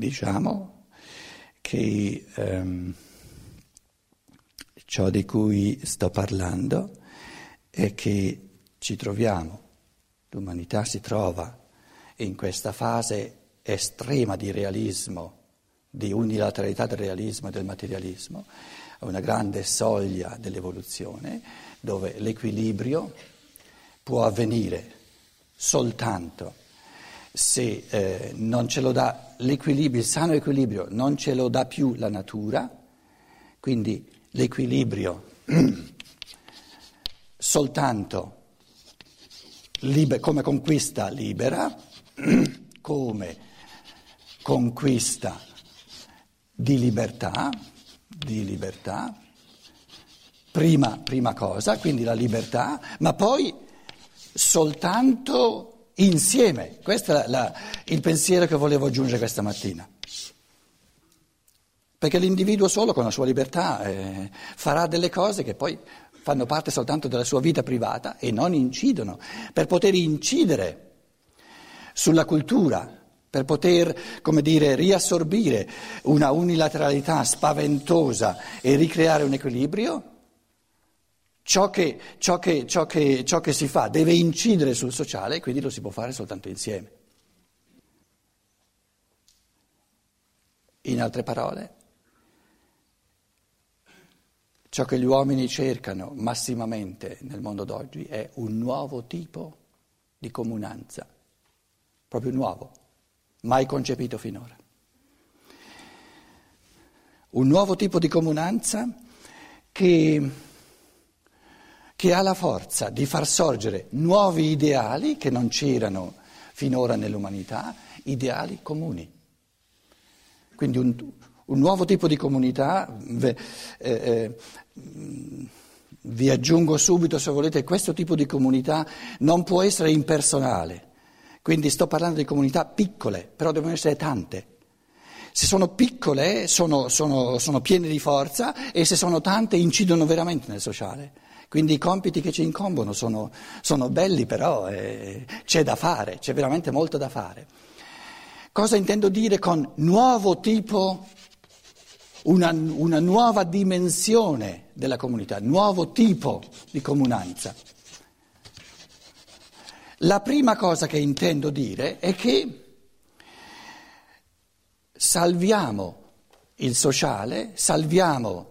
diciamo che ehm, ciò di cui sto parlando è che ci troviamo, l'umanità si trova in questa fase estrema di realismo, di unilateralità del realismo e del materialismo, a una grande soglia dell'evoluzione dove l'equilibrio può avvenire soltanto se eh, non ce lo dà l'equilibrio, il sano equilibrio non ce lo dà più la natura, quindi l'equilibrio soltanto liber, come conquista libera, come conquista di libertà, di libertà, prima, prima cosa, quindi la libertà, ma poi soltanto insieme. Questo è la, la, il pensiero che volevo aggiungere questa mattina. Perché l'individuo solo con la sua libertà eh, farà delle cose che poi fanno parte soltanto della sua vita privata e non incidono. Per poter incidere sulla cultura, per poter, come dire, riassorbire una unilateralità spaventosa e ricreare un equilibrio, ciò che, ciò che, ciò che, ciò che si fa deve incidere sul sociale e quindi lo si può fare soltanto insieme. In altre parole, Ciò che gli uomini cercano massimamente nel mondo d'oggi è un nuovo tipo di comunanza, proprio nuovo, mai concepito finora. Un nuovo tipo di comunanza che, che ha la forza di far sorgere nuovi ideali che non c'erano finora nell'umanità, ideali comuni. Quindi un, un nuovo tipo di comunità, eh, eh, vi aggiungo subito se volete, questo tipo di comunità non può essere impersonale, quindi sto parlando di comunità piccole, però devono essere tante. Se sono piccole sono, sono, sono piene di forza e se sono tante incidono veramente nel sociale. Quindi i compiti che ci incombono sono, sono belli, però eh, c'è da fare, c'è veramente molto da fare. Cosa intendo dire con nuovo tipo una, una nuova dimensione della comunità, nuovo tipo di comunanza. La prima cosa che intendo dire è che salviamo il sociale, salviamo,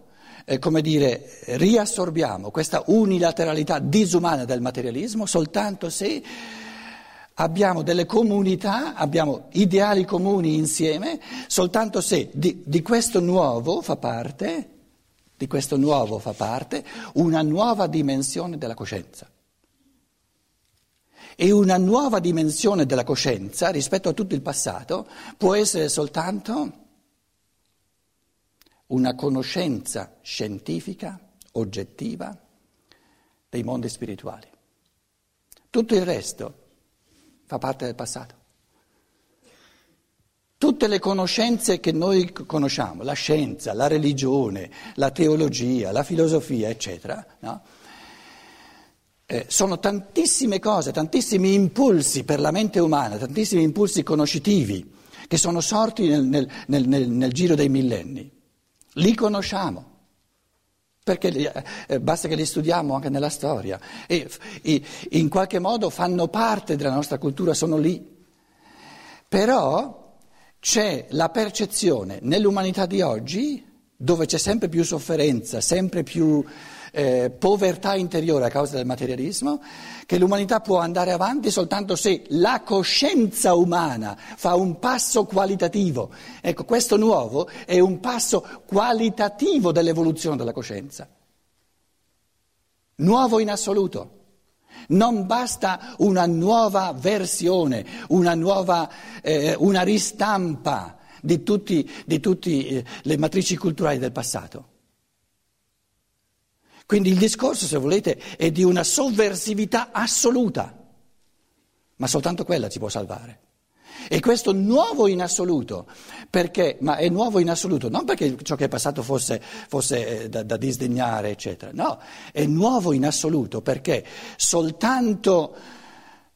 eh, come dire, riassorbiamo questa unilateralità disumana del materialismo soltanto se abbiamo delle comunità, abbiamo ideali comuni insieme, soltanto se di, di, questo nuovo fa parte, di questo nuovo fa parte una nuova dimensione della coscienza. E una nuova dimensione della coscienza rispetto a tutto il passato può essere soltanto una conoscenza scientifica, oggettiva dei mondi spirituali. Tutto il resto fa parte del passato. Tutte le conoscenze che noi conosciamo, la scienza, la religione, la teologia, la filosofia, eccetera, no? eh, sono tantissime cose, tantissimi impulsi per la mente umana, tantissimi impulsi conoscitivi che sono sorti nel, nel, nel, nel giro dei millenni. Li conosciamo perché eh, basta che li studiamo anche nella storia e, e in qualche modo fanno parte della nostra cultura, sono lì. Però c'è la percezione nell'umanità di oggi, dove c'è sempre più sofferenza, sempre più eh, povertà interiore a causa del materialismo, che l'umanità può andare avanti soltanto se la coscienza umana fa un passo qualitativo. Ecco, questo nuovo è un passo qualitativo dell'evoluzione della coscienza. Nuovo in assoluto. Non basta una nuova versione, una nuova, eh, una ristampa di tutte eh, le matrici culturali del passato. Quindi il discorso, se volete, è di una sovversività assoluta, ma soltanto quella ci può salvare. E questo nuovo in assoluto, perché, ma è nuovo in assoluto non perché ciò che è passato fosse, fosse eh, da, da disdegnare, eccetera, no, è nuovo in assoluto perché soltanto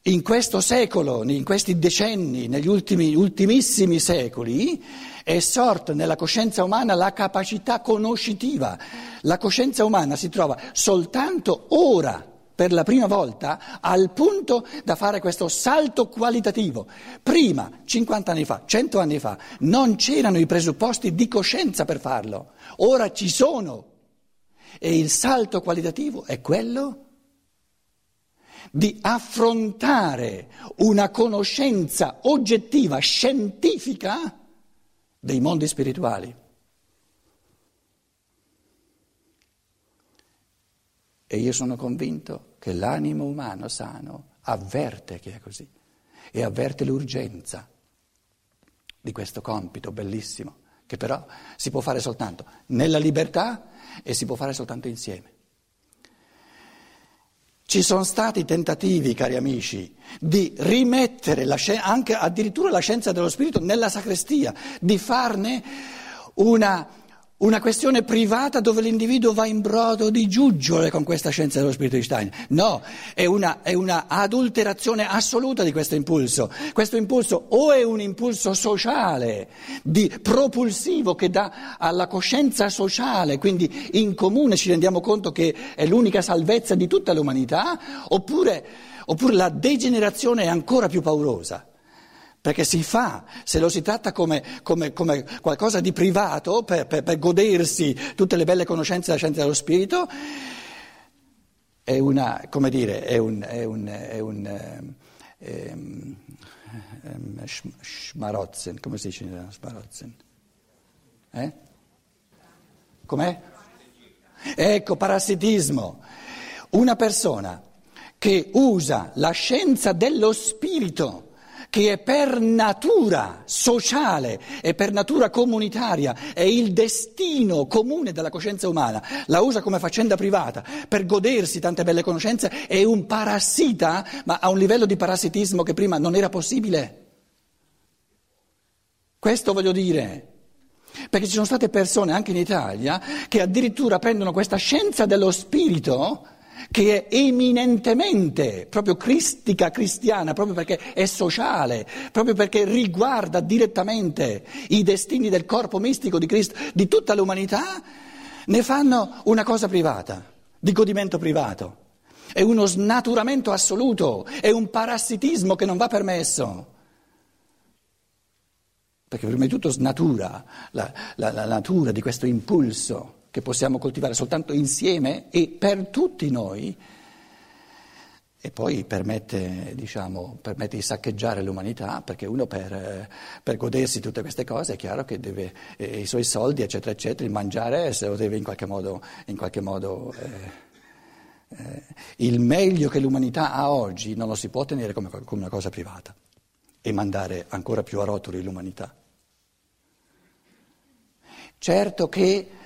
in questo secolo, in questi decenni, negli ultimi, ultimissimi secoli, è sorta nella coscienza umana la capacità conoscitiva. La coscienza umana si trova soltanto ora, per la prima volta, al punto da fare questo salto qualitativo. Prima, 50 anni fa, 100 anni fa, non c'erano i presupposti di coscienza per farlo. Ora ci sono. E il salto qualitativo è quello di affrontare una conoscenza oggettiva, scientifica dei mondi spirituali. E io sono convinto che l'animo umano sano avverte che è così e avverte l'urgenza di questo compito bellissimo, che però si può fare soltanto nella libertà e si può fare soltanto insieme. Ci sono stati tentativi, cari amici, di rimettere la, anche addirittura la scienza dello spirito nella sacrestia, di farne una una questione privata dove l'individuo va in brodo di giuggiole con questa scienza dello spirito di Stein. No, è una, è una, adulterazione assoluta di questo impulso. Questo impulso o è un impulso sociale, di, propulsivo che dà alla coscienza sociale, quindi in comune ci rendiamo conto che è l'unica salvezza di tutta l'umanità, oppure, oppure la degenerazione è ancora più paurosa perché si fa, se lo si tratta come, come, come qualcosa di privato per, per, per, godersi tutte le belle conoscenze della scienza dello spirito, è una, come dire, è un, è un, è un eh, eh, schmarotzen, come si dice schmarotzen? Eh? Com'è? Ecco, parassitismo. Una persona che usa la scienza dello spirito che è per natura sociale e per natura comunitaria, è il destino comune della coscienza umana, la usa come faccenda privata per godersi tante belle conoscenze, è un parassita, ma a un livello di parassitismo che prima non era possibile. Questo voglio dire. Perché ci sono state persone anche in Italia che addirittura prendono questa scienza dello spirito che è eminentemente proprio cristica cristiana, proprio perché è sociale, proprio perché riguarda direttamente i destini del corpo mistico di Cristo, di tutta l'umanità, ne fanno una cosa privata, di godimento privato. È uno snaturamento assoluto, è un parassitismo che non va permesso. Perché prima di tutto snatura la, la, la natura di questo impulso che possiamo coltivare soltanto insieme e per tutti noi, e poi permette, diciamo, permette di saccheggiare l'umanità, perché uno per, per, godersi tutte queste cose è chiaro che deve eh, i suoi soldi, eccetera, eccetera, il mangiare se lo deve in qualche modo, in qualche modo eh, eh, il meglio che l'umanità ha oggi non lo si può tenere come, come una cosa privata e mandare ancora più a rotoli l'umanità. Certo che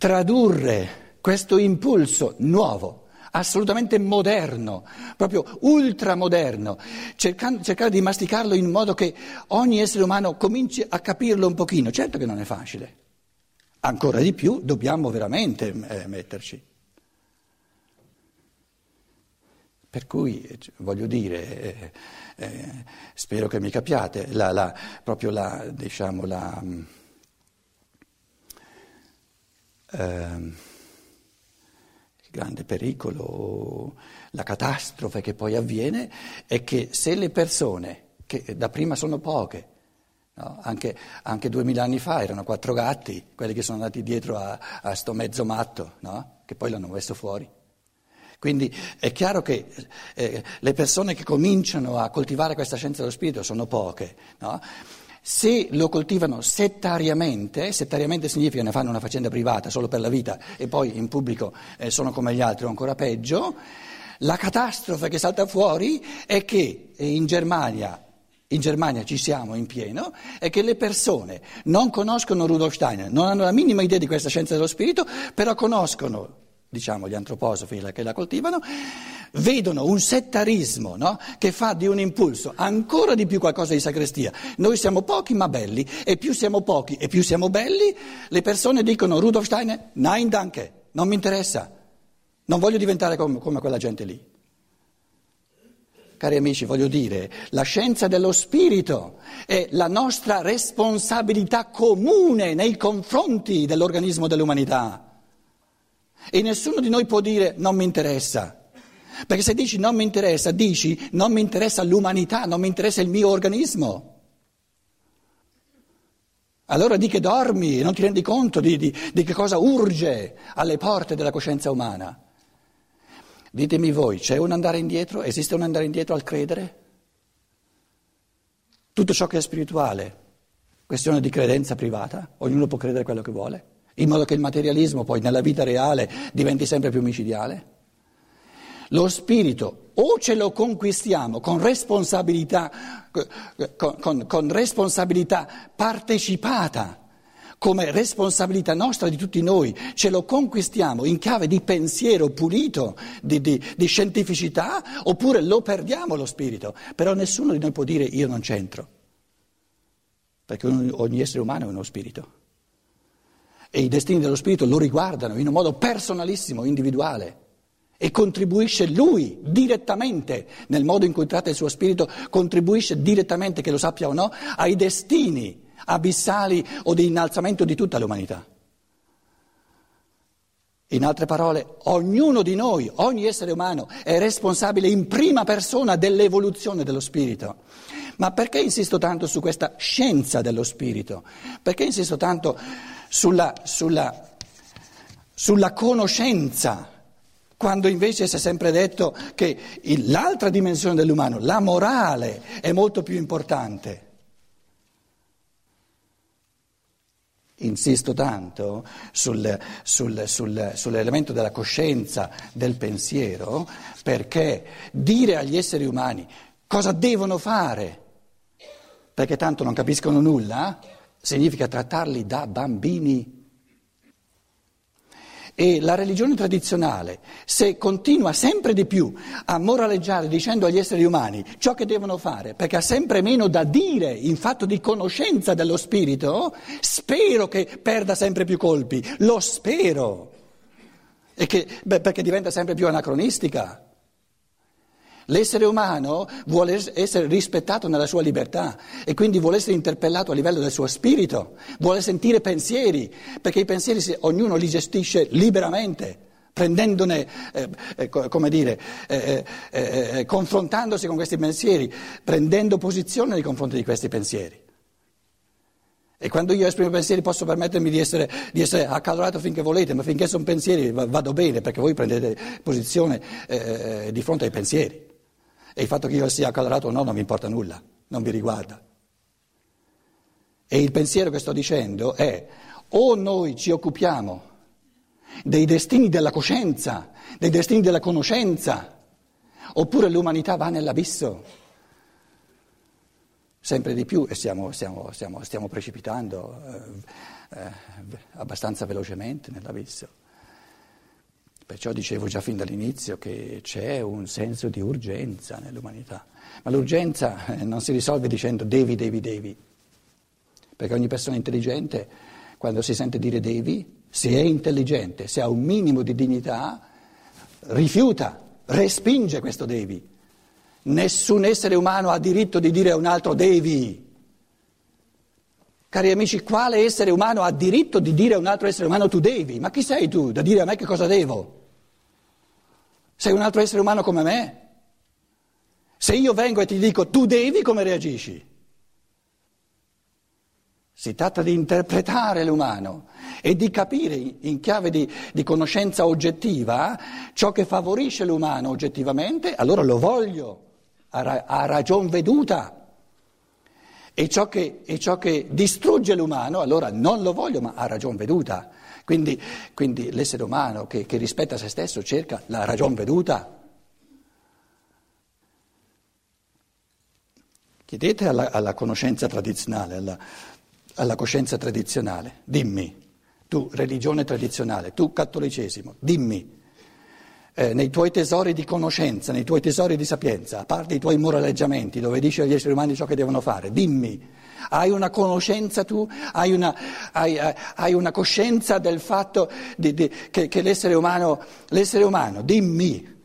tradurre questo impulso nuovo, assolutamente moderno, proprio ultramoderno, cercando, cercare di masticarlo in modo che ogni essere umano cominci a capirlo un pochino. Certo che non è facile, ancora di più dobbiamo veramente eh, metterci. Per cui, eh, voglio dire, eh, eh, spero che mi capiate, la, la, proprio la, diciamo, la Ehm, il grande pericolo, la catastrofe che poi avviene è che se le persone, che da prima sono poche, no? anche, anche, duemila anni fa erano quattro gatti, quelli che sono andati dietro a, a sto mezzo matto, no? che poi l'hanno messo fuori. Quindi è chiaro che eh, le persone che cominciano a coltivare questa scienza dello spirito sono poche. No? Se lo coltivano settariamente, settariamente significa ne fanno una faccenda privata solo per la vita e poi in pubblico eh, sono come gli altri o ancora peggio, la catastrofe che salta fuori è che eh, in Germania, in Germania ci siamo in pieno, è che le persone non conoscono Rudolf Steiner, non hanno la minima idea di questa scienza dello spirito, però conoscono, diciamo, gli antroposofi che la coltivano vedono un settarismo no? che fa di un impulso ancora di più qualcosa di sacrestia. Noi siamo pochi ma belli e più siamo pochi e più siamo belli, le persone dicono Rudolf Steiner, nein danke, non mi interessa, non voglio diventare come, come quella gente lì. cari amici, voglio dire, la scienza dello spirito è la nostra responsabilità comune nei confronti dell'organismo dell'umanità. E nessuno di noi può dire non mi interessa. Perché se dici non mi interessa, dici non mi interessa l'umanità, non mi interessa il mio organismo. Allora di che dormi non ti rendi conto di, di, di che cosa urge alle porte della coscienza umana. Ditemi voi, c'è un andare indietro? Esiste un andare indietro al credere? Tutto ciò che è spirituale, questione di credenza privata, ognuno può credere quello che vuole, in modo che il materialismo poi nella vita reale diventi sempre più micidiale. Lo spirito o ce lo conquistiamo con responsabilità, con, con, con responsabilità partecipata, come responsabilità nostra di tutti noi, ce lo conquistiamo in chiave di pensiero pulito, di, di, di scientificità, oppure lo perdiamo lo spirito. Però nessuno di noi può dire io non c'entro, perché ogni essere umano è uno spirito. E i destini dello spirito lo riguardano in un modo personalissimo, individuale e contribuisce lui direttamente, nel modo in cui tratta il suo spirito, contribuisce direttamente, che lo sappia o no, ai destini abissali o di innalzamento di tutta l'umanità. In altre parole, ognuno di noi, ogni essere umano è responsabile in prima persona dell'evoluzione dello spirito. Ma perché insisto tanto su questa scienza dello spirito? Perché insisto tanto sulla, sulla, sulla conoscenza? Quando invece si è sempre detto che l'altra dimensione dell'umano, la morale, è molto più importante. Insisto tanto sul, sul, sul, sull'elemento della coscienza, del pensiero, perché dire agli esseri umani cosa devono fare, perché tanto non capiscono nulla, significa trattarli da bambini. E la religione tradizionale, se continua sempre di più a moraleggiare dicendo agli esseri umani ciò che devono fare, perché ha sempre meno da dire in fatto di conoscenza dello spirito, spero che perda sempre più colpi, lo spero, che, beh, perché diventa sempre più anacronistica. L'essere umano vuole essere rispettato nella sua libertà e quindi vuole essere interpellato a livello del suo spirito, vuole sentire pensieri, perché i pensieri ognuno li gestisce liberamente, prendendone, eh, eh, come dire, eh, eh, eh, confrontandosi con questi pensieri, prendendo posizione nei confronti di questi pensieri. E quando io esprimo pensieri posso permettermi di essere, di essere accalorato finché volete, ma finché sono pensieri vado bene perché voi prendete posizione eh, di fronte ai pensieri. E il fatto che io sia accalorato o no non mi importa nulla, non mi riguarda. E il pensiero che sto dicendo è o noi ci occupiamo dei destini della coscienza, dei destini della conoscenza, oppure l'umanità va nell'abisso. Sempre di più e stiamo, stiamo, stiamo, stiamo precipitando eh, eh, abbastanza velocemente nell'abisso. Perciò dicevo già fin dall'inizio che c'è un senso di urgenza nell'umanità, ma l'urgenza eh, non si risolve dicendo devi, devi, devi, perché ogni persona intelligente quando si sente dire devi, se è intelligente, se ha un minimo di dignità, rifiuta, respinge questo devi. Nessun essere umano ha diritto di dire a un altro devi. Cari amici, quale essere umano ha diritto di dire a un altro essere umano tu devi? Ma chi sei tu da dire a me che cosa devo? Sei un altro essere umano come me? Se io vengo e ti dico tu devi, come reagisci? Si tratta di interpretare l'umano e di capire in chiave di, di, conoscenza oggettiva ciò che favorisce l'umano oggettivamente, allora lo voglio, a, a ragion veduta. E ciò, che, e ciò che distrugge l'umano, allora non lo voglio, ma a ragion veduta. Quindi, quindi l'essere umano che, che, rispetta se stesso cerca la ragion veduta. Chiedete alla, alla conoscenza tradizionale, alla, alla coscienza tradizionale, dimmi, tu religione tradizionale, tu cattolicesimo, dimmi, eh, nei tuoi tesori di conoscenza, nei tuoi tesori di sapienza, a parte i tuoi moraleggiamenti dove dici agli esseri umani ciò che devono fare, dimmi, hai una conoscenza tu? Hai una, hai, hai una coscienza del fatto di, di, che, che l'essere, umano, l'essere umano, dimmi,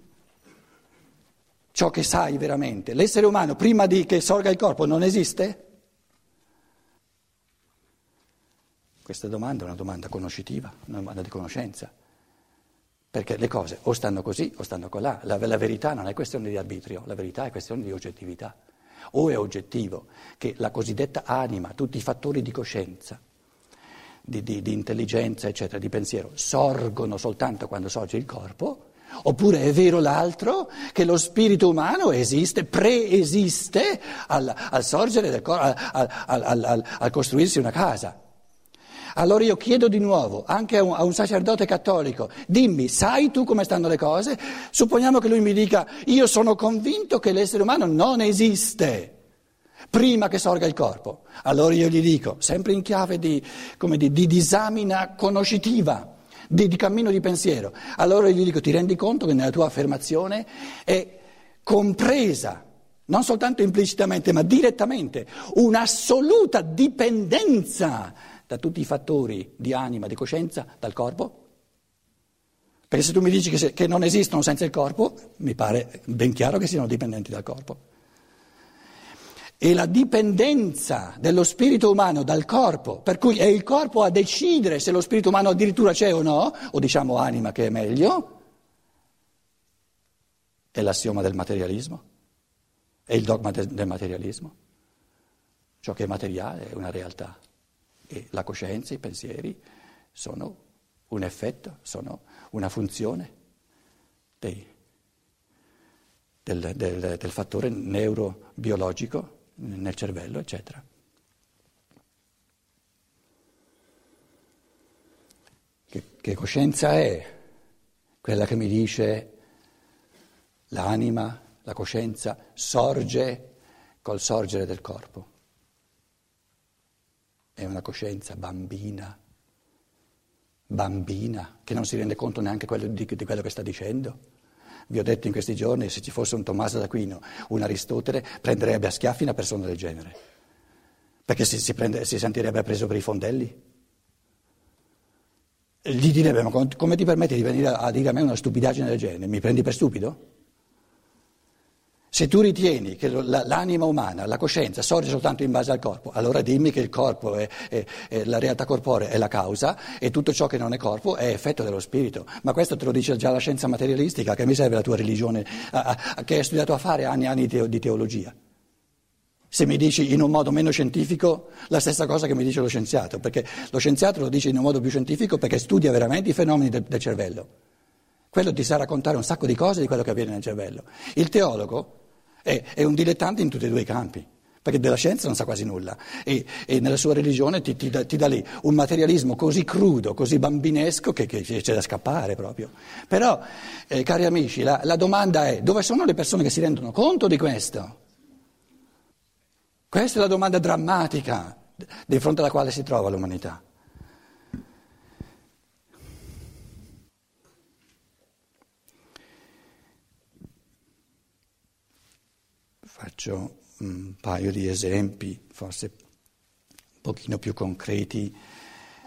ciò che sai veramente. L'essere umano prima di che sorga il corpo non esiste? Questa domanda è una domanda conoscitiva, una domanda di conoscenza. Perché le cose o stanno così o stanno colà. La, la verità non è questione di arbitrio, la verità è questione di oggettività. O è oggettivo che la cosiddetta anima, tutti i fattori di coscienza, di, di, di intelligenza, eccetera, di pensiero, sorgono soltanto quando sorge il corpo, Oppure è vero l'altro che lo spirito umano esiste, preesiste al, al sorgere del corpo, al, al, al, costruirsi una casa. Allora io chiedo di nuovo anche a un, a un, sacerdote cattolico, dimmi, sai tu come stanno le cose? Supponiamo che lui mi dica, io sono convinto che l'essere umano non esiste prima che sorga il corpo. Allora io gli dico, sempre in chiave di, di, di disamina conoscitiva, di, di cammino di pensiero, allora io gli dico, ti rendi conto che nella tua affermazione è compresa non soltanto implicitamente, ma direttamente, un'assoluta dipendenza da tutti i fattori di anima, di coscienza, dal corpo? Perché se tu mi dici che, se, che non esistono senza il corpo, mi pare ben chiaro che siano dipendenti dal corpo. E la dipendenza dello spirito umano dal corpo, per cui è il corpo a decidere se lo spirito umano addirittura c'è o no, o diciamo anima che è meglio, è l'assioma del materialismo, è il dogma del materialismo. Ciò che è materiale è una realtà e la coscienza, i pensieri sono un effetto, sono una funzione dei, del, del, del fattore neurobiologico nel cervello, eccetera. Che, che coscienza è quella che mi dice l'anima, la coscienza sorge col sorgere del corpo? È una coscienza bambina, bambina, che non si rende conto neanche quello di, di quello che sta dicendo. Vi ho detto in questi giorni, se ci fosse un Tommaso d'Aquino, un Aristotele, prenderebbe a schiaffi una persona del genere, perché si, si, prende, si sentirebbe preso per i fondelli. Gli direbbe, ma come ti permetti di venire a dire a me una stupidaggine del genere? Mi prendi per stupido? Se tu ritieni che l'anima umana, la coscienza, sorge soltanto in base al corpo, allora dimmi che il corpo, è, è, è, la realtà corporea è la causa e tutto ciò che non è corpo è effetto dello spirito. Ma questo te lo dice già la scienza materialistica, che mi serve la tua religione, a, a, che hai studiato a fare anni e anni di, teologia. Se mi dici in un modo meno scientifico la stessa cosa che mi dice lo scienziato, perché lo scienziato lo dice in un modo più scientifico perché studia veramente i fenomeni del, del cervello. Quello ti sa raccontare un sacco di cose di quello che avviene nel cervello. Il teologo è, è, un dilettante in tutti e due i campi, perché della scienza non sa quasi nulla e, e nella sua religione ti, ti, ti, dà lì un materialismo così crudo, così bambinesco che, che c'è da scappare proprio. Però, eh, cari amici, la, la domanda è dove sono le persone che si rendono conto di questo? Questa è la domanda drammatica di fronte alla quale si trova l'umanità. Faccio un paio di esempi, forse un pochino più concreti,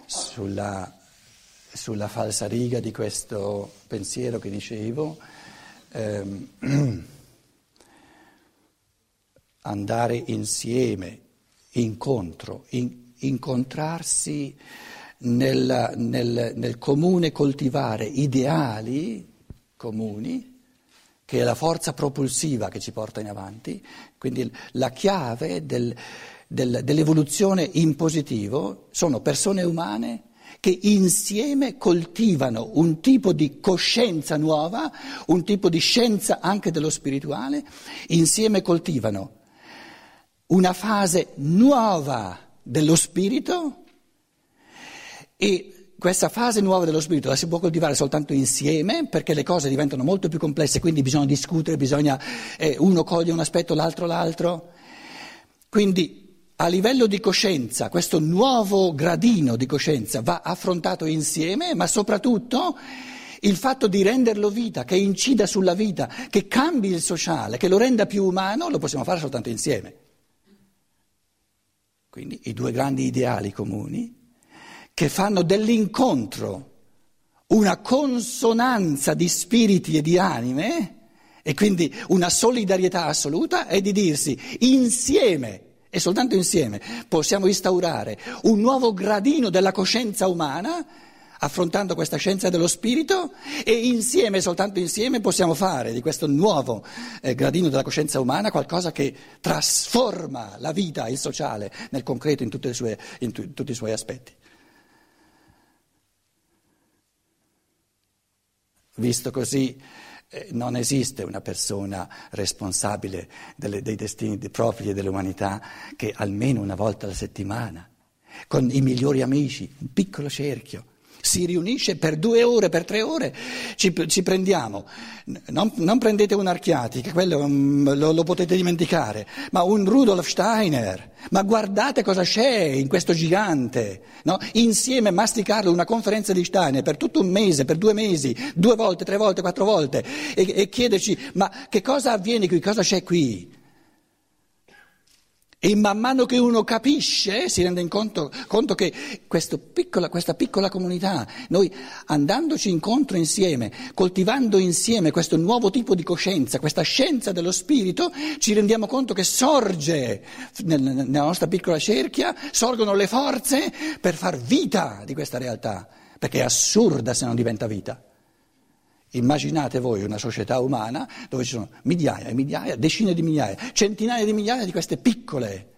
sulla, sulla falsa riga di questo pensiero che dicevo. Eh, andare insieme, incontro, in, incontrarsi nel, nel, nel comune coltivare ideali comuni che è la forza propulsiva che ci porta in avanti, quindi la chiave del, del, dell'evoluzione in positivo sono persone umane che insieme coltivano un tipo di coscienza nuova, un tipo di scienza anche dello spirituale, insieme coltivano una fase nuova dello spirito e questa fase nuova dello spirito la si può coltivare soltanto insieme perché le cose diventano molto più complesse, quindi bisogna discutere, bisogna, eh, uno coglie un aspetto, l'altro l'altro. Quindi a livello di coscienza, questo nuovo gradino di coscienza va affrontato insieme, ma soprattutto il fatto di renderlo vita, che incida sulla vita, che cambi il sociale, che lo renda più umano, lo possiamo fare soltanto insieme. Quindi i due grandi ideali comuni che fanno dell'incontro una consonanza di spiriti e di anime E quindi una solidarietà assoluta è di dirsi insieme e soltanto insieme possiamo instaurare un nuovo gradino della coscienza umana affrontando questa scienza dello spirito e insieme, soltanto insieme, possiamo fare di questo nuovo eh, gradino della coscienza umana qualcosa che trasforma la vita, il sociale, nel concreto in, sue, in, tu, in tutti i suoi aspetti. Visto così, eh, non esiste una persona responsabile delle, dei destini propri dell'umanità che almeno una volta alla settimana, con i migliori amici, un piccolo cerchio, si riunisce per due ore, per tre ore, ci, ci prendiamo, non, non, prendete un Archiati, che quello um, lo, lo, potete dimenticare, ma un Rudolf Steiner, ma guardate cosa c'è in questo gigante, no? insieme masticarlo una conferenza di Steiner per tutto un mese, per due mesi, due volte, tre volte, quattro volte, e, e chiederci ma che cosa avviene qui, cosa c'è qui? E man mano che uno capisce si rende conto, conto che piccola, questa piccola comunità, noi andandoci incontro insieme, coltivando insieme questo nuovo tipo di coscienza, questa scienza dello spirito, ci rendiamo conto che sorge nella nostra piccola cerchia, sorgono le forze per far vita di questa realtà, perché è assurda se non diventa vita. Immaginate voi una società umana dove ci sono migliaia e migliaia, decine di migliaia, centinaia di migliaia di queste piccole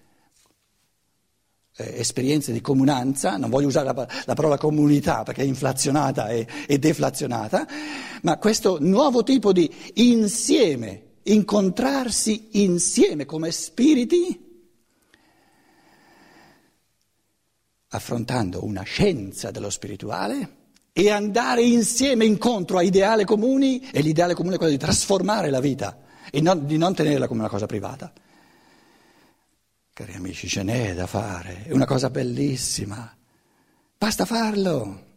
eh, esperienze di comunanza, non voglio usare la, la, parola comunità perché è inflazionata e, e deflazionata, ma questo nuovo tipo di insieme, incontrarsi insieme come spiriti, affrontando una scienza dello spirituale e andare insieme incontro a ideali comuni e l'ideale comune è quello di trasformare la vita e non, di non tenerla come una cosa privata. Cari amici, ce n'è da fare, è una cosa bellissima, basta farlo.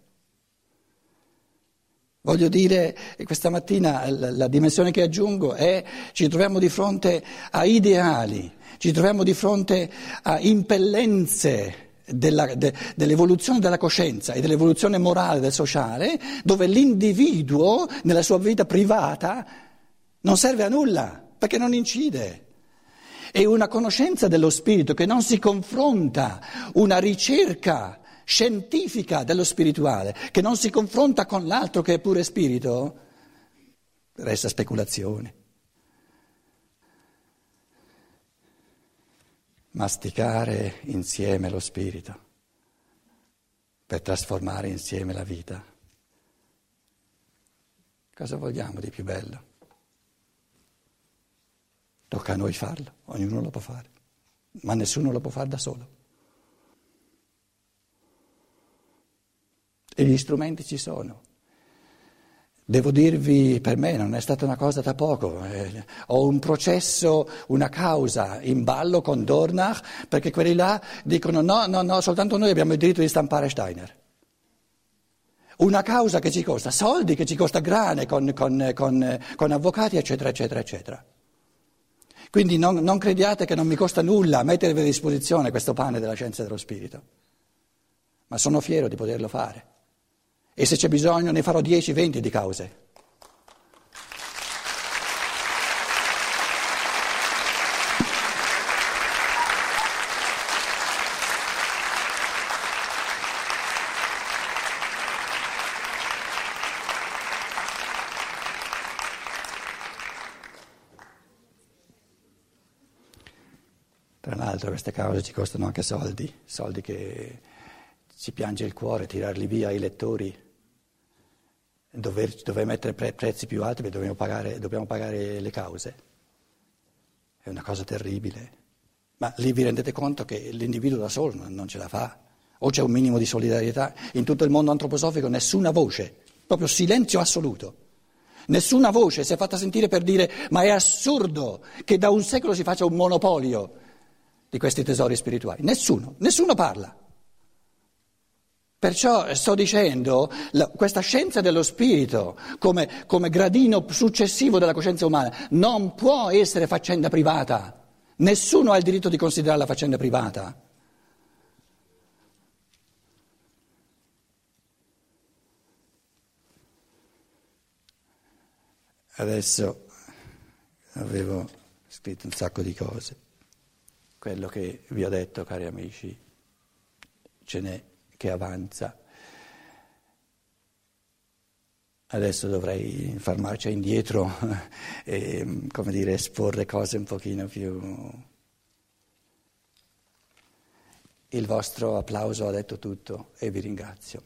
Voglio dire, questa mattina la, la dimensione che aggiungo è ci troviamo di fronte a ideali, ci troviamo di fronte a impellenze della, de, dell'evoluzione della coscienza e dell'evoluzione morale del sociale, dove l'individuo nella sua vita privata non serve a nulla, perché non incide. È una conoscenza dello spirito che non si confronta, una ricerca scientifica dello spirituale, che non si confronta con l'altro che è pure spirito, resta speculazione. Masticare insieme lo spirito per trasformare insieme la vita. Cosa vogliamo di più bello? Tocca a noi farlo, ognuno lo può fare, ma nessuno lo può fare da solo. E gli strumenti ci sono. Devo dirvi, per me non è stata una cosa da poco. Eh, ho un processo, una causa in ballo con Dornach, perché quelli là dicono no, no, no, soltanto noi abbiamo il diritto di stampare Steiner. Una causa che ci costa soldi, che ci costa grane con, con, con, con avvocati, eccetera, eccetera, eccetera. Quindi non, non crediate che non mi costa nulla mettervi a disposizione questo pane della scienza dello spirito, ma sono fiero di poterlo fare. E se c'è bisogno ne farò 10-20 di cause. Tra l'altro queste cause ci costano anche soldi, soldi che ci piange il cuore tirarli via ai lettori, dover, dover mettere pre- prezzi più alti perché dobbiamo pagare, dobbiamo pagare le cause. È una cosa terribile. Ma lì vi rendete conto che l'individuo da solo non ce la fa? O c'è un minimo di solidarietà? In tutto il mondo antroposofico nessuna voce, proprio silenzio assoluto. Nessuna voce si è fatta sentire per dire ma è assurdo che da un secolo si faccia un monopolio di questi tesori spirituali. Nessuno, nessuno parla. Perciò sto dicendo, la, questa scienza dello spirito come, come gradino successivo della coscienza umana non può essere faccenda privata. Nessuno ha il diritto di considerarla faccenda privata. Adesso avevo scritto un sacco di cose. Quello che vi ho detto, cari amici, ce n'è che avanza. Adesso dovrei far marcia indietro e, come dire, esporre cose un pochino più... Il vostro applauso ha detto tutto e vi ringrazio.